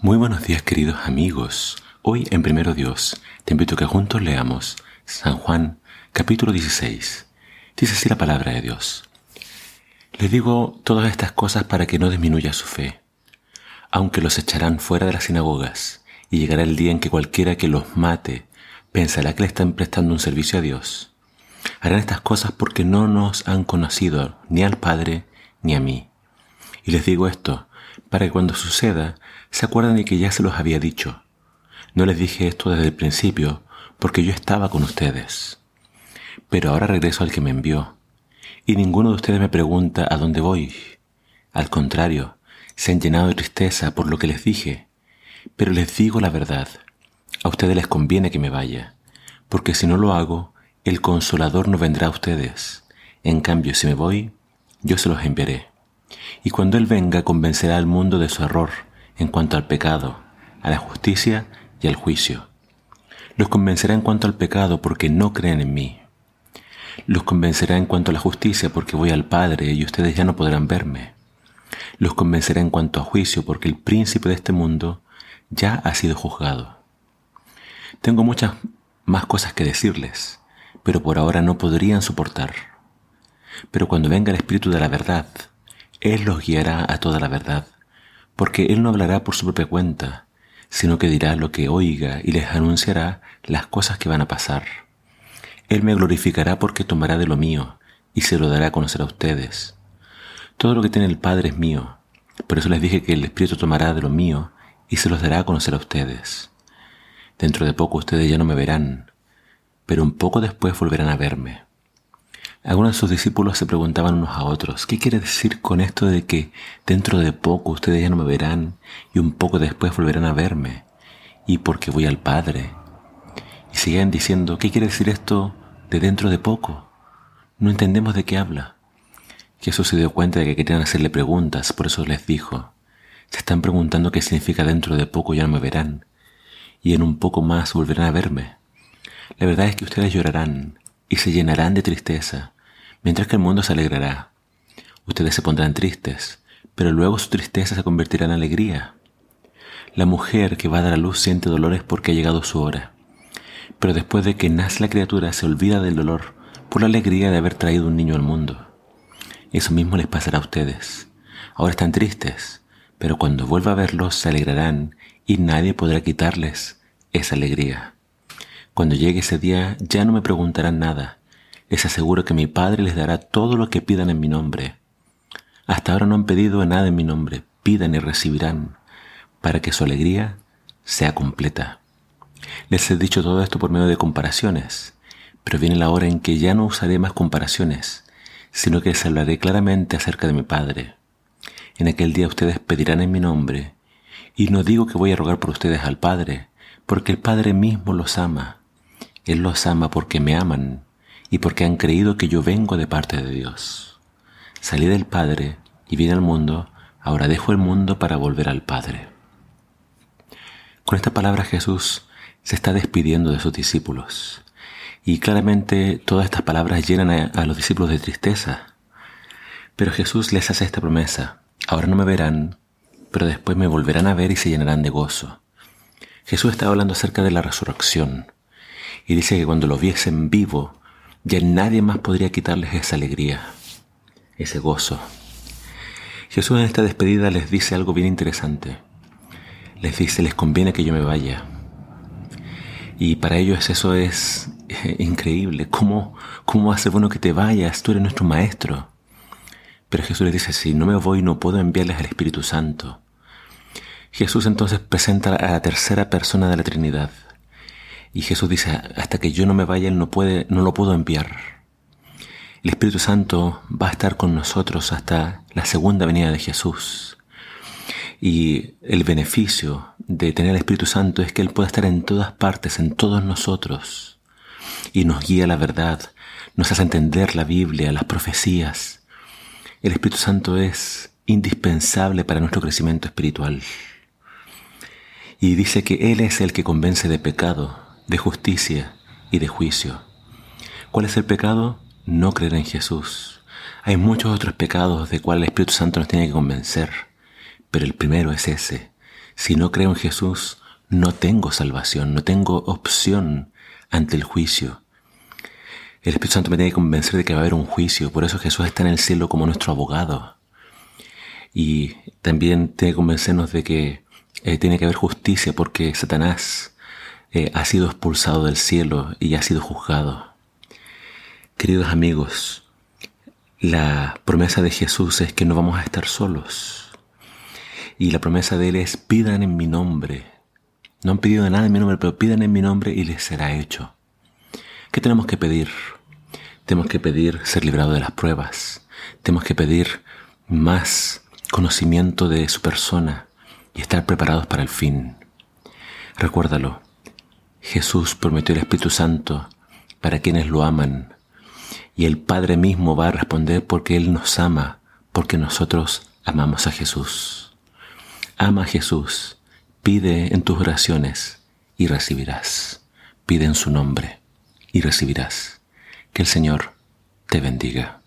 Muy buenos días queridos amigos. Hoy en Primero Dios te invito a que juntos leamos San Juan capítulo 16. Dice así la palabra de Dios. Les digo todas estas cosas para que no disminuya su fe, aunque los echarán fuera de las sinagogas, y llegará el día en que cualquiera que los mate pensará que le están prestando un servicio a Dios. Harán estas cosas porque no nos han conocido ni al Padre ni a mí. Y les digo esto, para que cuando suceda se acuerden de que ya se los había dicho. No les dije esto desde el principio, porque yo estaba con ustedes. Pero ahora regreso al que me envió, y ninguno de ustedes me pregunta a dónde voy. Al contrario, se han llenado de tristeza por lo que les dije. Pero les digo la verdad, a ustedes les conviene que me vaya, porque si no lo hago, el consolador no vendrá a ustedes. En cambio, si me voy, yo se los enviaré. Y cuando Él venga, convencerá al mundo de su error en cuanto al pecado, a la justicia y al juicio. Los convencerá en cuanto al pecado porque no creen en mí. Los convencerá en cuanto a la justicia porque voy al Padre y ustedes ya no podrán verme. Los convencerá en cuanto a juicio porque el príncipe de este mundo ya ha sido juzgado. Tengo muchas más cosas que decirles, pero por ahora no podrían soportar. Pero cuando venga el Espíritu de la verdad, Él los guiará a toda la verdad, porque Él no hablará por su propia cuenta, sino que dirá lo que oiga y les anunciará las cosas que van a pasar. Él me glorificará porque tomará de lo mío y se lo dará a conocer a ustedes. Todo lo que tiene el Padre es mío, por eso les dije que el Espíritu tomará de lo mío y se los dará a conocer a ustedes. Dentro de poco ustedes ya no me verán, pero un poco después volverán a verme. Algunos de sus discípulos se preguntaban unos a otros, ¿qué quiere decir con esto de que dentro de poco ustedes ya no me verán y un poco después volverán a verme? Y porque voy al Padre. Y siguen diciendo, ¿qué quiere decir esto de dentro de poco? No entendemos de qué habla. Jesús se dio cuenta de que querían hacerle preguntas, por eso les dijo, se están preguntando qué significa dentro de poco ya no me verán, y en un poco más volverán a verme. La verdad es que ustedes llorarán y se llenarán de tristeza, mientras que el mundo se alegrará. Ustedes se pondrán tristes, pero luego su tristeza se convertirá en alegría. La mujer que va a dar a luz siente dolores porque ha llegado su hora, pero después de que nace la criatura se olvida del dolor por la alegría de haber traído un niño al mundo. Eso mismo les pasará a ustedes. Ahora están tristes, pero cuando vuelva a verlos se alegrarán y nadie podrá quitarles esa alegría. Cuando llegue ese día ya no me preguntarán nada. Les aseguro que mi Padre les dará todo lo que pidan en mi nombre. Hasta ahora no han pedido nada en mi nombre. Pidan y recibirán, para que su alegría sea completa. Les he dicho todo esto por medio de comparaciones, pero viene la hora en que ya no usaré más comparaciones, sino que les hablaré claramente acerca de mi Padre. En aquel día ustedes pedirán en mi nombre, y no digo que voy a rogar por ustedes al Padre, porque el Padre mismo los ama él los ama porque me aman y porque han creído que yo vengo de parte de Dios. Salí del Padre y vine al mundo, ahora dejo el mundo para volver al Padre. Con esta palabra Jesús se está despidiendo de sus discípulos. Y claramente todas estas palabras llenan a, a, los discípulos de tristeza. Pero Jesús les hace esta promesa. Ahora no me verán, pero después me volverán a ver y se llenarán de gozo. Jesús está hablando acerca de la resurrección. Y dice que cuando lo viesen vivo, ya nadie más podría quitarles esa alegría, ese gozo. Jesús en esta despedida les dice algo bien interesante. Les dice, les conviene que yo me vaya. Y para ellos eso es eh, increíble. ¿Cómo, ¿Cómo hace bueno que te vayas? Tú eres nuestro maestro. Pero Jesús les dice, si no me voy no puedo enviarles al Espíritu Santo. Jesús entonces presenta a la tercera persona de la Trinidad, y Jesús dice, hasta que yo no me vaya, Él no, puede, no lo puedo enviar. El Espíritu Santo va a estar con nosotros hasta la segunda venida de Jesús. Y el beneficio de tener el Espíritu Santo es que Él puede estar en todas partes, en todos nosotros. Y nos guía la verdad, nos hace entender la Biblia, las profecías. El Espíritu Santo es indispensable para nuestro crecimiento espiritual. Y dice que Él es el que convence de pecado, de justicia y de juicio. ¿Cuál es el pecado? No creer en Jesús. Hay muchos otros pecados de cuales el Espíritu Santo nos tiene que convencer, pero el primero es ese. Si no creo en Jesús, no tengo salvación, no tengo opción ante el juicio. El Espíritu Santo me tiene que convencer de que va a haber un juicio, por eso Jesús está en el cielo como nuestro abogado. Y también tiene que convencernos de que eh, tiene que haber justicia porque Satanás eh, ha sido expulsado del cielo y ha sido juzgado. Queridos amigos, la promesa de Jesús es que no vamos a estar solos. Y la promesa de Él es pidan en mi nombre. No han pedido nada en mi nombre, pero pidan en mi nombre y les será hecho. ¿Qué tenemos que pedir? Tenemos que pedir ser librados de las pruebas. Tenemos que pedir más conocimiento de su persona y estar preparados para el fin. Recuérdalo, Jesús prometió el Espíritu Santo para quienes lo aman y el Padre mismo va a responder porque Él nos ama, porque nosotros amamos a Jesús. Ama a Jesús, pide en tus oraciones y recibirás. Pide en su nombre y recibirás. Que el Señor te bendiga.